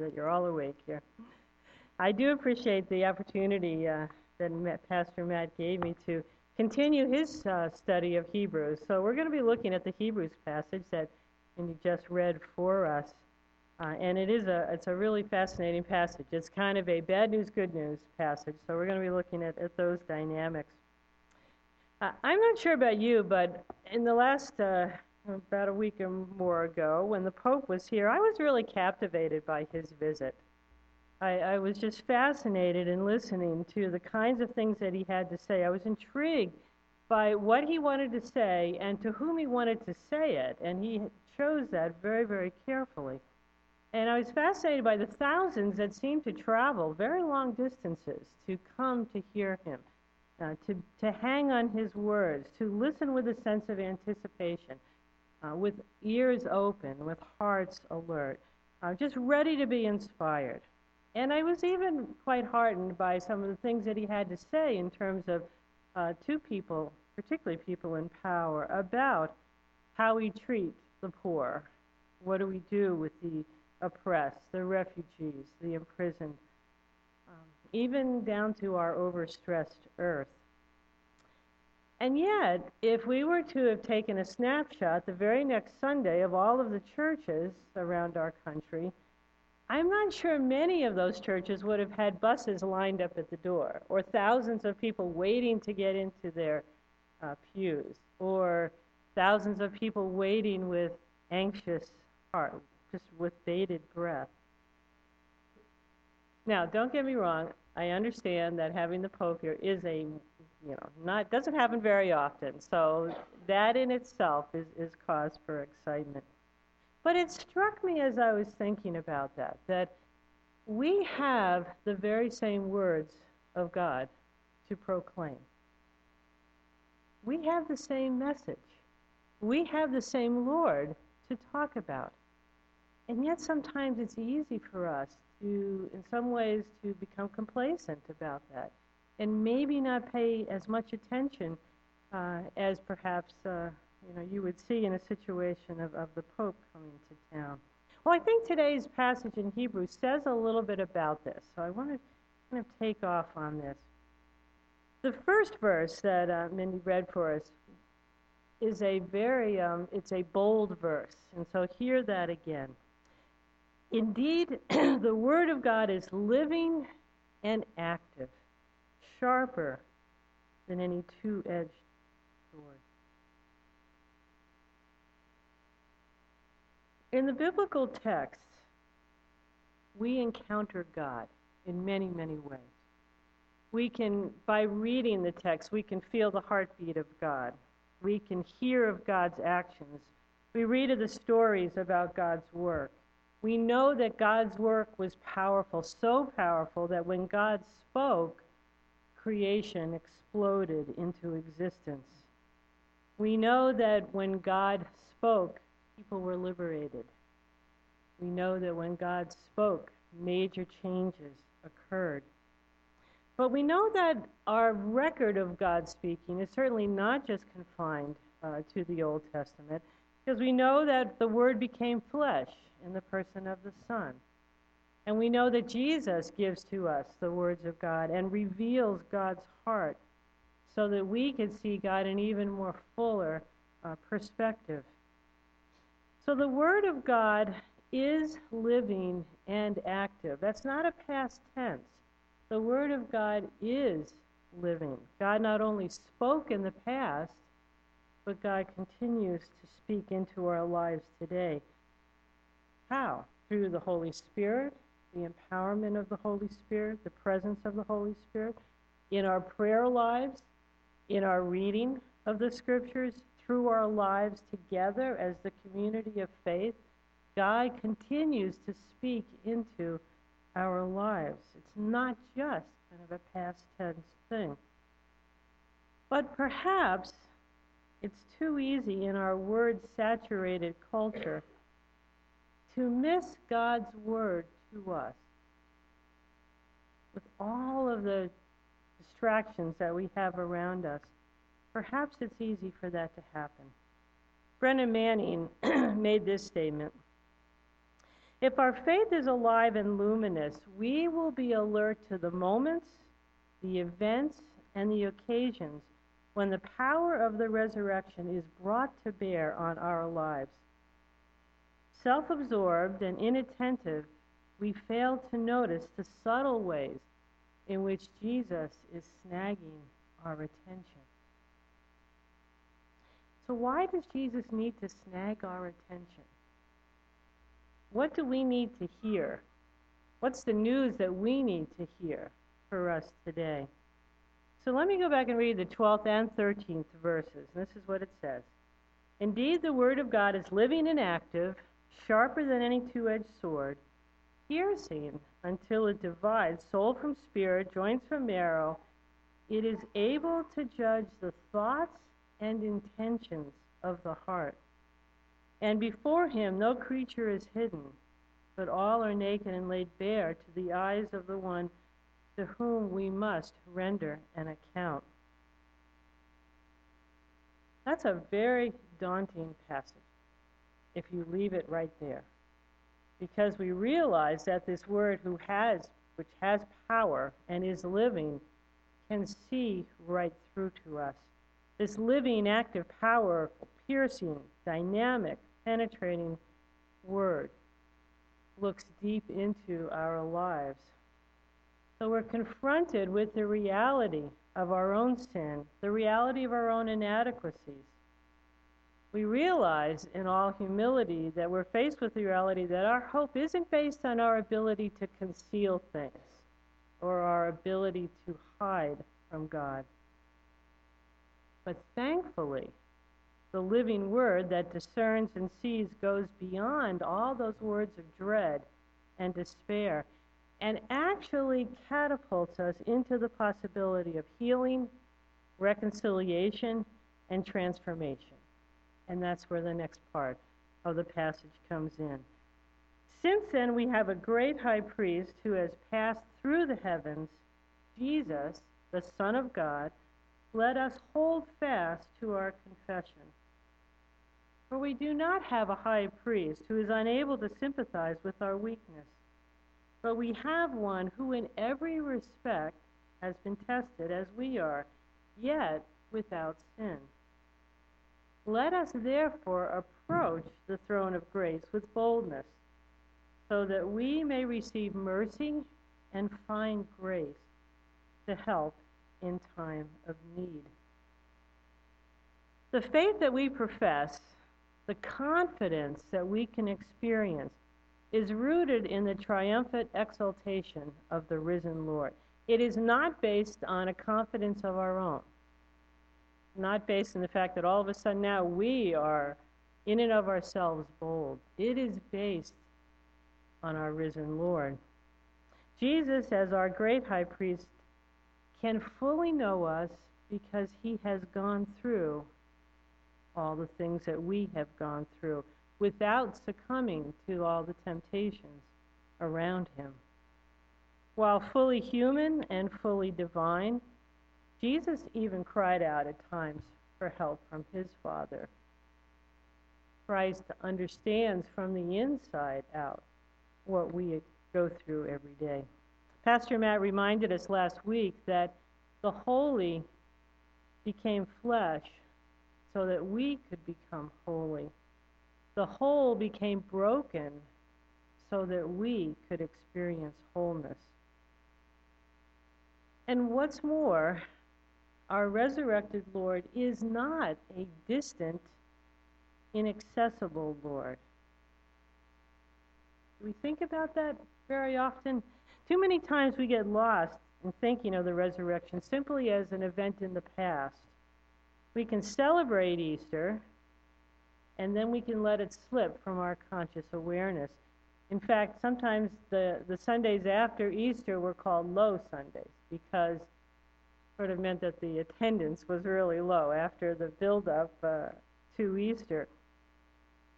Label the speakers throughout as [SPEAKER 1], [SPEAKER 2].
[SPEAKER 1] that you're all awake here. I do appreciate the opportunity uh, that Matt, Pastor Matt gave me to continue his uh, study of Hebrews. So we're going to be looking at the Hebrews passage that you just read for us. Uh, and it is a it's a really fascinating passage. It's kind of a bad news, good news passage. So we're going to be looking at, at those dynamics. Uh, I'm not sure about you, but in the last uh, about a week or more ago, when the Pope was here, I was really captivated by his visit. I, I was just fascinated in listening to the kinds of things that he had to say. I was intrigued by what he wanted to say and to whom he wanted to say it, and he chose that very, very carefully. And I was fascinated by the thousands that seemed to travel very long distances to come to hear him, uh, to, to hang on his words, to listen with a sense of anticipation, uh, with ears open, with hearts alert, uh, just ready to be inspired. And I was even quite heartened by some of the things that he had to say in terms of uh, to people, particularly people in power, about how we treat the poor. What do we do with the oppressed, the refugees, the imprisoned, um, even down to our overstressed earth? And yet, if we were to have taken a snapshot the very next Sunday of all of the churches around our country, I'm not sure many of those churches would have had buses lined up at the door, or thousands of people waiting to get into their uh, pews, or thousands of people waiting with anxious heart, just with bated breath. Now, don't get me wrong. I understand that having the Pope here is a, you know, not doesn't happen very often. So that in itself is, is cause for excitement. But it struck me as I was thinking about that, that we have the very same words of God to proclaim. We have the same message. We have the same Lord to talk about. And yet sometimes it's easy for us to, in some ways, to become complacent about that and maybe not pay as much attention uh, as perhaps uh, you know, you would see in a situation of, of the Pope coming to town. Well, I think today's passage in Hebrew says a little bit about this, so I want to kind of take off on this. The first verse that uh, Mindy read for us is a very, um, it's a bold verse, and so hear that again. Indeed, the Word of God is living and active, sharper than any two edged sword. In the biblical text, we encounter God in many, many ways. We can, by reading the text, we can feel the heartbeat of God. We can hear of God's actions. We read of the stories about God's work. We know that God's work was powerful, so powerful that when God spoke, creation exploded into existence. We know that when God spoke, people were liberated. We know that when God spoke, major changes occurred. But we know that our record of God speaking is certainly not just confined uh, to the Old Testament, because we know that the Word became flesh in the person of the Son. And we know that Jesus gives to us the words of God and reveals God's heart so that we can see God in even more fuller uh, perspective. So the Word of God is living and active. That's not a past tense. The Word of God is living. God not only spoke in the past, but God continues to speak into our lives today. How? Through the Holy Spirit, the empowerment of the Holy Spirit, the presence of the Holy Spirit, in our prayer lives, in our reading of the Scriptures, through our lives together as the community of faith, God continues to speak into our lives. It's not just kind of a past tense thing. But perhaps it's too easy in our word saturated culture to miss God's word to us. With all of the distractions that we have around us, Perhaps it's easy for that to happen. Brennan Manning made this statement. If our faith is alive and luminous, we will be alert to the moments, the events, and the occasions when the power of the resurrection is brought to bear on our lives. Self absorbed and inattentive, we fail to notice the subtle ways in which Jesus is snagging our attention. So, why does Jesus need to snag our attention? What do we need to hear? What's the news that we need to hear for us today? So let me go back and read the 12th and 13th verses. This is what it says Indeed, the Word of God is living and active, sharper than any two edged sword, piercing until it divides soul from spirit, joints from marrow. It is able to judge the thoughts and intentions of the heart. And before him no creature is hidden, but all are naked and laid bare to the eyes of the one to whom we must render an account. That's a very daunting passage if you leave it right there. Because we realize that this word who has which has power and is living can see right through to us. This living, active, power, piercing, dynamic, penetrating word looks deep into our lives. So we're confronted with the reality of our own sin, the reality of our own inadequacies. We realize in all humility that we're faced with the reality that our hope isn't based on our ability to conceal things or our ability to hide from God. But thankfully, the living word that discerns and sees goes beyond all those words of dread and despair and actually catapults us into the possibility of healing, reconciliation, and transformation. And that's where the next part of the passage comes in. Since then, we have a great high priest who has passed through the heavens, Jesus, the Son of God. Let us hold fast to our confession. For we do not have a high priest who is unable to sympathize with our weakness, but we have one who in every respect has been tested as we are, yet without sin. Let us therefore approach the throne of grace with boldness, so that we may receive mercy and find grace to help in time of need. The faith that we profess the confidence that we can experience is rooted in the triumphant exaltation of the risen Lord. It is not based on a confidence of our own, not based on the fact that all of a sudden now we are, in and of ourselves, bold. It is based on our risen Lord. Jesus, as our great high priest, can fully know us because he has gone through all the things that we have gone through without succumbing to all the temptations around him. While fully human and fully divine, Jesus even cried out at times for help from his Father. Christ understands from the inside out what we go through every day. Pastor Matt reminded us last week that the holy became flesh so that we could become holy. The whole became broken so that we could experience wholeness. And what's more, our resurrected Lord is not a distant, inaccessible Lord. We think about that very often? Too many times we get lost in thinking of the resurrection simply as an event in the past we can celebrate Easter, and then we can let it slip from our conscious awareness. In fact, sometimes the, the Sundays after Easter were called low Sundays because sort of meant that the attendance was really low after the build-up uh, to Easter.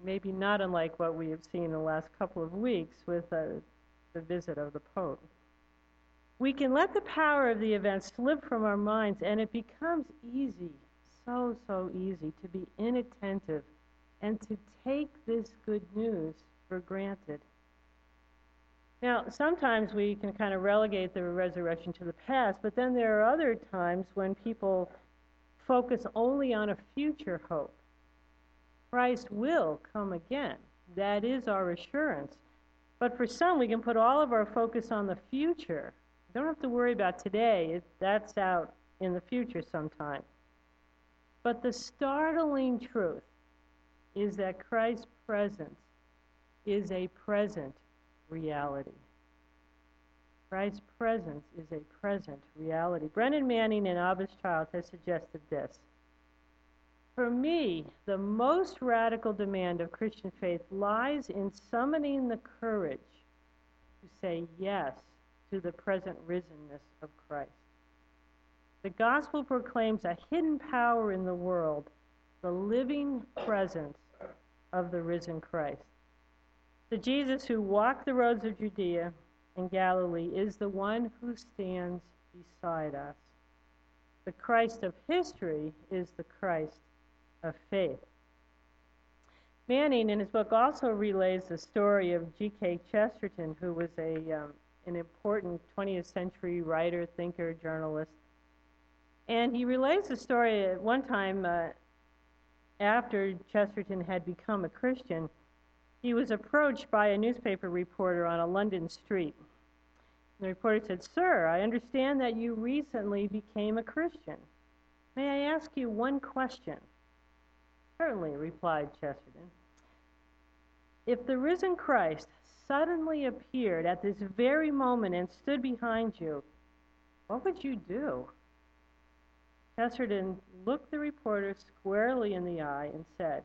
[SPEAKER 1] Maybe not unlike what we have seen in the last couple of weeks with uh, the visit of the Pope. We can let the power of the event slip from our minds, and it becomes easy so, so easy to be inattentive and to take this good news for granted. Now, sometimes we can kind of relegate the resurrection to the past, but then there are other times when people focus only on a future hope. Christ will come again. That is our assurance. But for some, we can put all of our focus on the future. We don't have to worry about today, that's out in the future sometime. But the startling truth is that Christ's presence is a present reality. Christ's presence is a present reality. Brennan Manning and Abba's Child has suggested this. For me, the most radical demand of Christian faith lies in summoning the courage to say yes to the present risenness of Christ. The gospel proclaims a hidden power in the world, the living presence of the risen Christ. The Jesus who walked the roads of Judea and Galilee is the one who stands beside us. The Christ of history is the Christ of faith. Manning, in his book, also relays the story of G.K. Chesterton, who was a, um, an important 20th century writer, thinker, journalist. And he relays the story at one time uh, after Chesterton had become a Christian. He was approached by a newspaper reporter on a London street. The reporter said, Sir, I understand that you recently became a Christian. May I ask you one question? Certainly, replied Chesterton. If the risen Christ suddenly appeared at this very moment and stood behind you, what would you do? Chesterton looked the reporter squarely in the eye and said,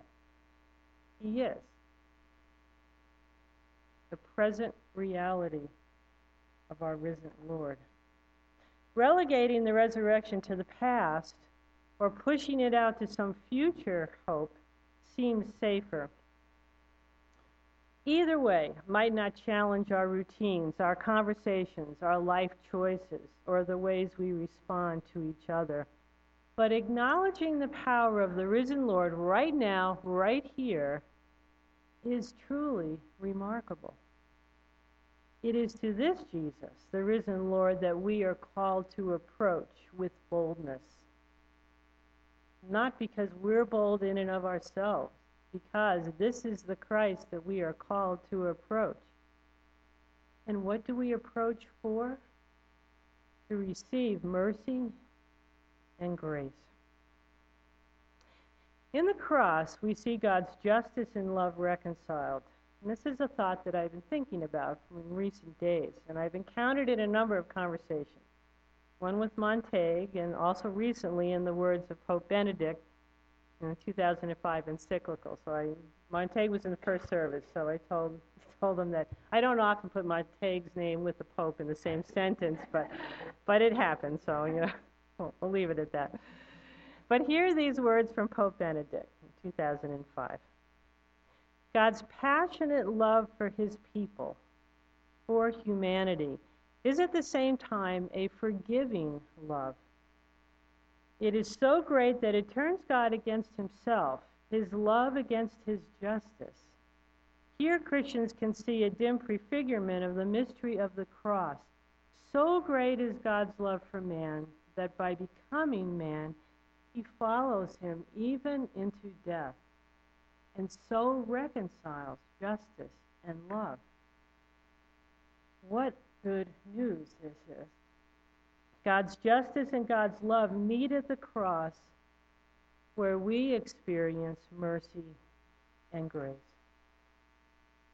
[SPEAKER 1] He is. The present reality of our risen Lord. Relegating the resurrection to the past or pushing it out to some future hope seems safer. Either way might not challenge our routines, our conversations, our life choices, or the ways we respond to each other. But acknowledging the power of the risen Lord right now, right here, is truly remarkable. It is to this Jesus, the risen Lord, that we are called to approach with boldness. Not because we're bold in and of ourselves, because this is the Christ that we are called to approach. And what do we approach for? To receive mercy and grace. In the cross, we see God's justice and love reconciled. And this is a thought that I've been thinking about in recent days, and I've encountered it in a number of conversations. One with Montague, and also recently in the words of Pope Benedict in the 2005 encyclical. So I, Montague was in the first service, so I told told him that I don't often put Montague's name with the Pope in the same sentence, but but it happened. So you know, we'll, we'll leave it at that. But here are these words from Pope Benedict in 2005. God's passionate love for his people, for humanity, is at the same time a forgiving love. It is so great that it turns God against himself, his love against his justice. Here, Christians can see a dim prefigurement of the mystery of the cross. So great is God's love for man that by becoming man, he follows him even into death and so reconciles justice and love. What good news is this is. God's justice and God's love meet at the cross where we experience mercy and grace.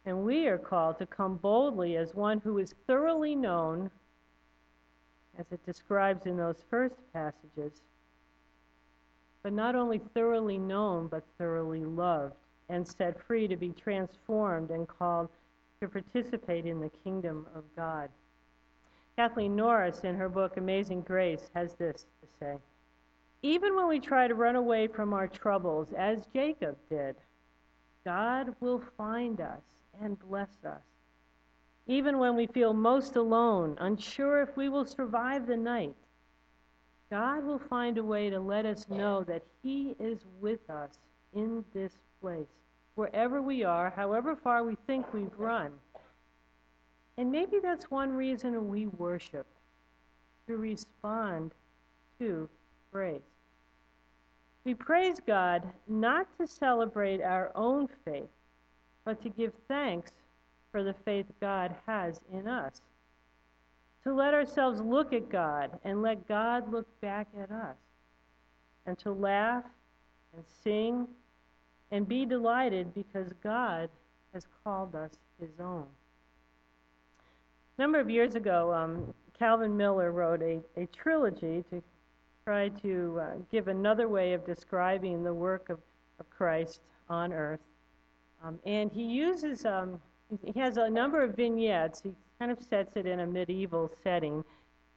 [SPEAKER 1] And we are called to come boldly as one who is thoroughly known, as it describes in those first passages, but not only thoroughly known, but thoroughly loved and set free to be transformed and called to participate in the kingdom of God. Kathleen Norris, in her book Amazing Grace, has this to say Even when we try to run away from our troubles, as Jacob did, God will find us and bless us. Even when we feel most alone, unsure if we will survive the night, God will find a way to let us know that He is with us in this place, wherever we are, however far we think we've run. And maybe that's one reason we worship, to respond to praise. We praise God not to celebrate our own faith, but to give thanks for the faith God has in us. To let ourselves look at God and let God look back at us. And to laugh and sing and be delighted because God has called us his own. A number of years ago, um, Calvin Miller wrote a, a trilogy to try to uh, give another way of describing the work of, of Christ on earth. Um, and he uses, um, he has a number of vignettes. He kind of sets it in a medieval setting.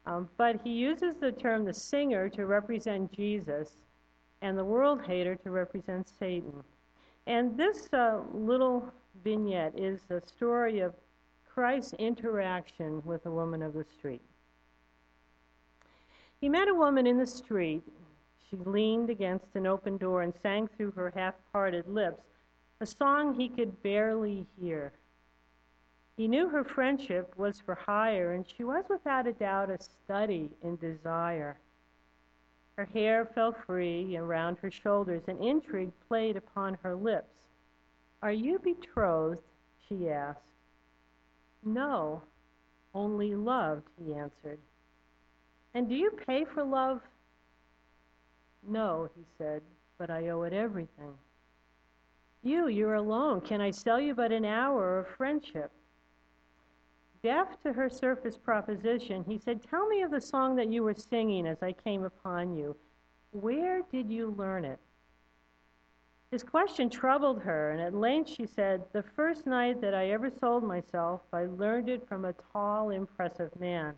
[SPEAKER 1] Um, but he uses the term the singer to represent Jesus and the world hater to represent Satan. And this uh, little vignette is the story of Christ's interaction with a woman of the street. He met a woman in the street. She leaned against an open door and sang through her half parted lips a song he could barely hear. He knew her friendship was for hire, and she was without a doubt a study in desire. Her hair fell free around her shoulders, and intrigue played upon her lips. Are you betrothed? she asked. No, only loved, he answered. And do you pay for love? No, he said, but I owe it everything. You, you're alone. Can I sell you but an hour of friendship? Deaf to her surface proposition, he said, Tell me of the song that you were singing as I came upon you. Where did you learn it? His question troubled her, and at length she said, The first night that I ever sold myself, I learned it from a tall, impressive man.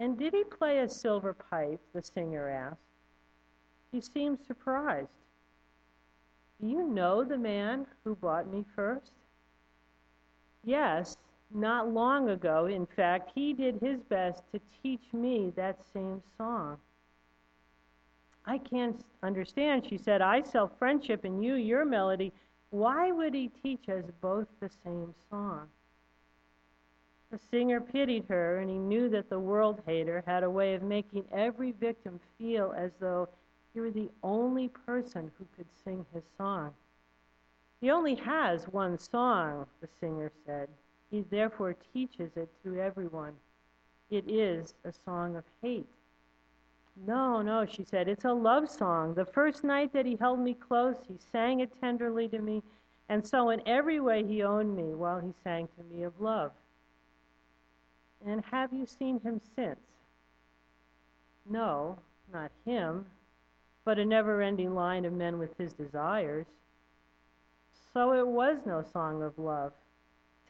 [SPEAKER 1] And did he play a silver pipe? the singer asked. He seemed surprised. Do you know the man who bought me first? Yes, not long ago, in fact, he did his best to teach me that same song. I can't understand, she said. I sell friendship and you your melody. Why would he teach us both the same song? The singer pitied her, and he knew that the world hater had a way of making every victim feel as though he were the only person who could sing his song. He only has one song, the singer said. He therefore teaches it to everyone. It is a song of hate. No, no, she said, it's a love song. The first night that he held me close, he sang it tenderly to me, and so in every way he owned me while he sang to me of love. And have you seen him since? No, not him, but a never ending line of men with his desires. So it was no song of love.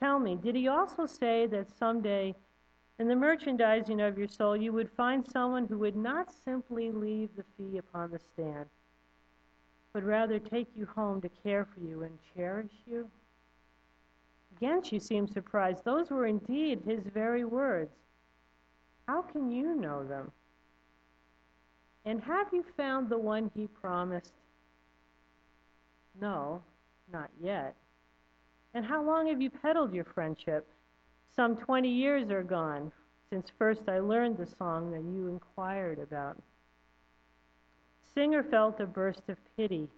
[SPEAKER 1] Tell me, did he also say that someday in the merchandising of your soul you would find someone who would not simply leave the fee upon the stand, but rather take you home to care for you and cherish you? Again, she seemed surprised. Those were indeed his very words. How can you know them? And have you found the one he promised? No, not yet. And how long have you peddled your friendship? Some 20 years are gone since first I learned the song that you inquired about. Singer felt a burst of pity.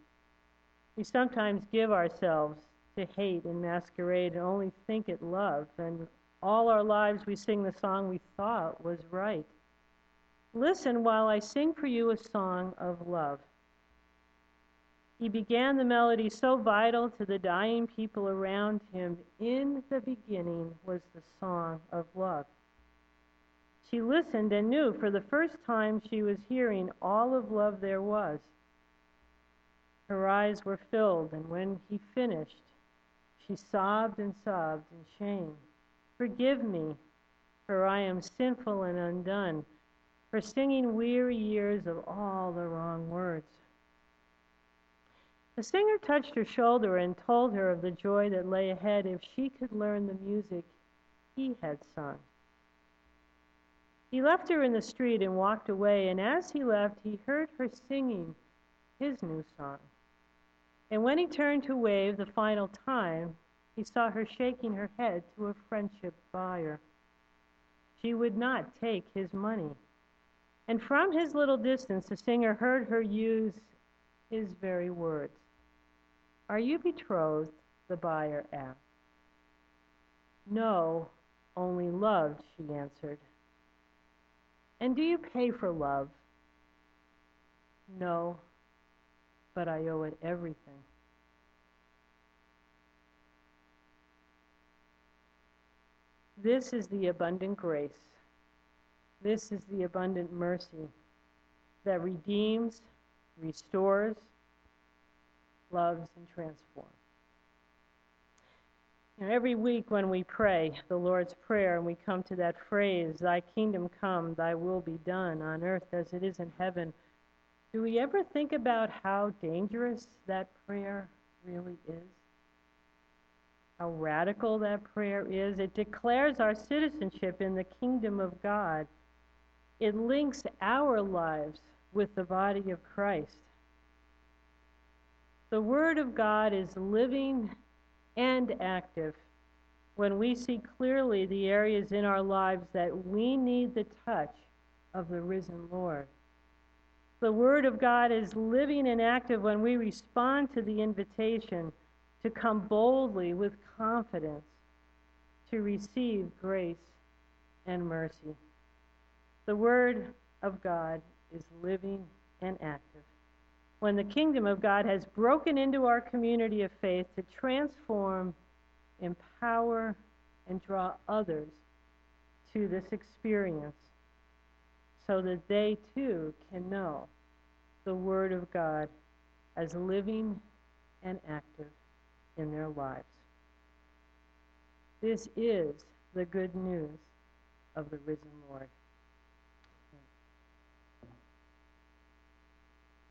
[SPEAKER 1] We sometimes give ourselves to hate and masquerade and only think it love, and all our lives we sing the song we thought was right. Listen while I sing for you a song of love. He began the melody so vital to the dying people around him. In the beginning was the song of love. She listened and knew for the first time she was hearing all of love there was. Her eyes were filled, and when he finished, she sobbed and sobbed in shame. Forgive me, for I am sinful and undone, for singing weary years of all the wrong words. The singer touched her shoulder and told her of the joy that lay ahead if she could learn the music he had sung. He left her in the street and walked away, and as he left, he heard her singing his new song. And when he turned to wave the final time, he saw her shaking her head to a friendship buyer. She would not take his money. And from his little distance, the singer heard her use his very words. Are you betrothed? the buyer asked. No, only loved, she answered. And do you pay for love? No, but I owe it everything. This is the abundant grace. This is the abundant mercy that redeems, restores, loves, and transforms. You know, every week when we pray the Lord's Prayer and we come to that phrase, Thy kingdom come, Thy will be done on earth as it is in heaven, do we ever think about how dangerous that prayer really is? How radical that prayer is? It declares our citizenship in the kingdom of God. It links our lives with the body of Christ. The Word of God is living and active when we see clearly the areas in our lives that we need the touch of the risen Lord. The Word of God is living and active when we respond to the invitation to come boldly with confidence to receive grace and mercy. The Word of God is living and active when the kingdom of God has broken into our community of faith to transform, empower, and draw others to this experience so that they too can know the Word of God as living and active in their lives. This is the good news of the risen Lord.